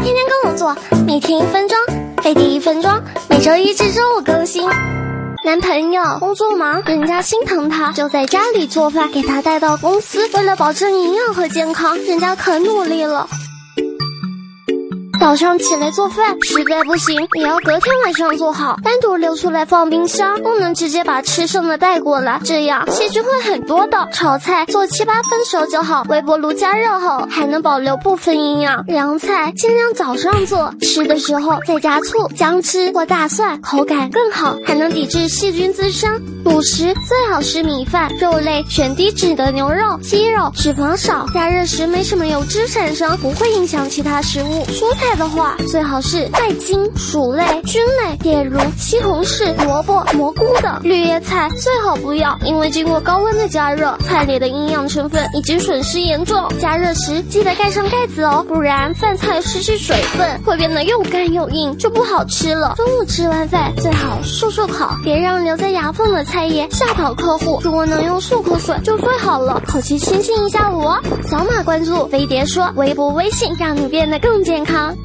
天天跟我做，每天一分钟，每天一分钟，每周一至周五更新。男朋友工作忙，人家心疼他，就在家里做饭给他带到公司。为了保证营养和健康，人家可努力了。早上起来做饭，实在不行也要隔天晚上做好，单独留出来放冰箱，不能直接把吃剩的带过来，这样细菌会很多的。炒菜做七八分熟就好，微波炉加热后还能保留部分营养。凉菜尽量早上做，吃的时候再加醋、姜汁或大蒜，口感更好，还能抵制细菌滋生。主食最好是米饭，肉类选低脂的牛肉、鸡肉，脂肪少，加热时没什么油脂产生，不会影响其他食物。蔬菜。的话，最好是带茎、薯类、菌类，比如西红柿、萝卜、蘑菇的绿叶菜最好不要，因为经过高温的加热，菜里的营养成分已经损失严重。加热时记得盖上盖子哦，不然饭菜失去水分，会变得又干又硬，就不好吃了。中午吃完饭最好漱漱口，别让留在牙缝的菜叶吓跑客户。如果能用漱口水就最好了，口气清新一下午哦。扫码关注飞碟说微博、微信，让你变得更健康。